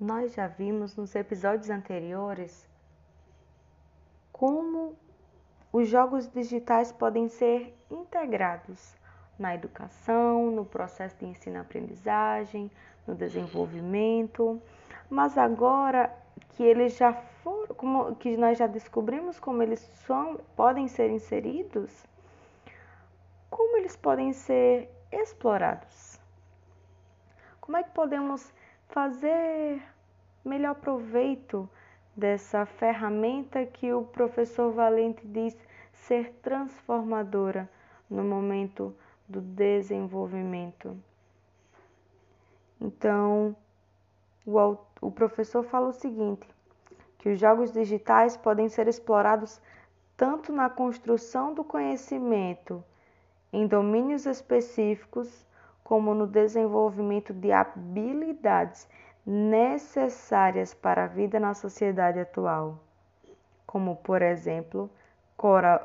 nós já vimos nos episódios anteriores como os jogos digitais podem ser integrados na educação, no processo de ensino-aprendizagem, no desenvolvimento, mas agora que eles já foram, como, que nós já descobrimos como eles são, podem ser inseridos, como eles podem ser explorados? Como é que podemos fazer melhor proveito dessa ferramenta que o professor Valente diz ser transformadora no momento do desenvolvimento. Então, o, o professor fala o seguinte: que os jogos digitais podem ser explorados tanto na construção do conhecimento em domínios específicos, como no desenvolvimento de habilidades necessárias para a vida na sociedade atual, como, por exemplo,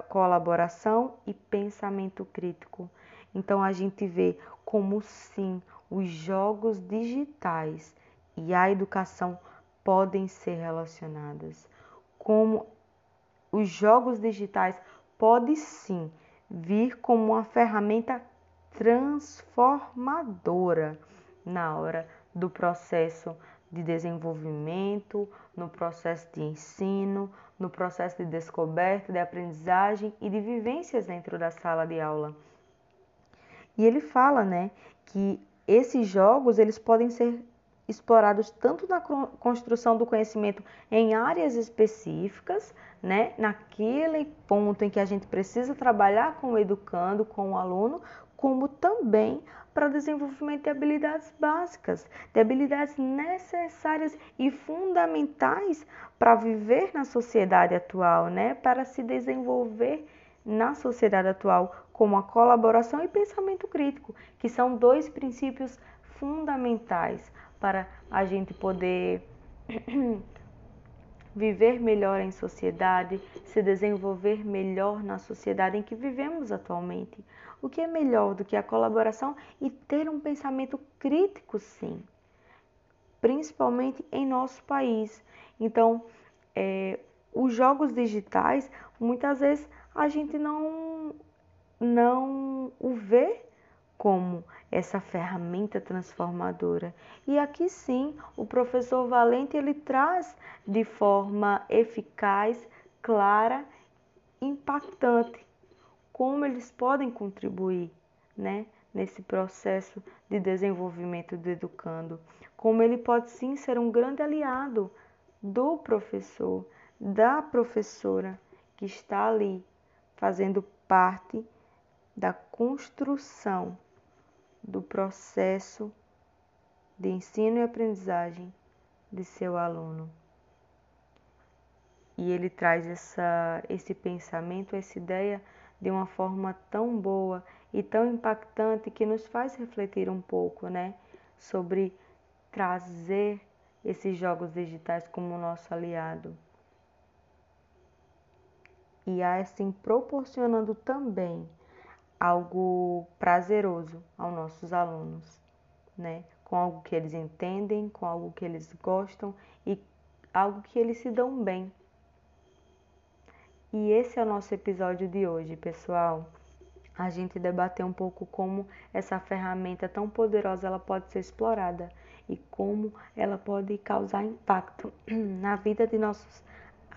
colaboração e pensamento crítico. Então, a gente vê como sim os jogos digitais e a educação podem ser relacionadas, como os jogos digitais podem sim vir como uma ferramenta transformadora na hora do processo de desenvolvimento, no processo de ensino, no processo de descoberta, de aprendizagem e de vivências dentro da sala de aula. E ele fala, né, que esses jogos eles podem ser explorados tanto na construção do conhecimento em áreas específicas, né, naquele ponto em que a gente precisa trabalhar com o educando, com o aluno, como também para o desenvolvimento de habilidades básicas, de habilidades necessárias e fundamentais para viver na sociedade atual, né, para se desenvolver na sociedade atual, como a colaboração e pensamento crítico, que são dois princípios fundamentais para a gente poder viver melhor em sociedade, se desenvolver melhor na sociedade em que vivemos atualmente. O que é melhor do que a colaboração e ter um pensamento crítico, sim, principalmente em nosso país. Então, é, os jogos digitais, muitas vezes a gente não, não o vê como essa ferramenta transformadora. E aqui sim, o professor Valente ele traz de forma eficaz, clara, impactante como eles podem contribuir, né, nesse processo de desenvolvimento do educando, como ele pode sim ser um grande aliado do professor, da professora que está ali fazendo parte da construção do processo de ensino e aprendizagem de seu aluno. E ele traz essa, esse pensamento, essa ideia de uma forma tão boa e tão impactante que nos faz refletir um pouco, né, sobre trazer esses jogos digitais como nosso aliado. E assim proporcionando também algo prazeroso aos nossos alunos, né? Com algo que eles entendem, com algo que eles gostam e algo que eles se dão bem. E esse é o nosso episódio de hoje, pessoal. A gente debateu um pouco como essa ferramenta tão poderosa ela pode ser explorada e como ela pode causar impacto na vida de nossos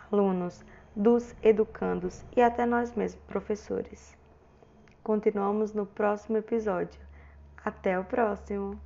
alunos, dos educandos e até nós mesmos, professores. Continuamos no próximo episódio. Até o próximo!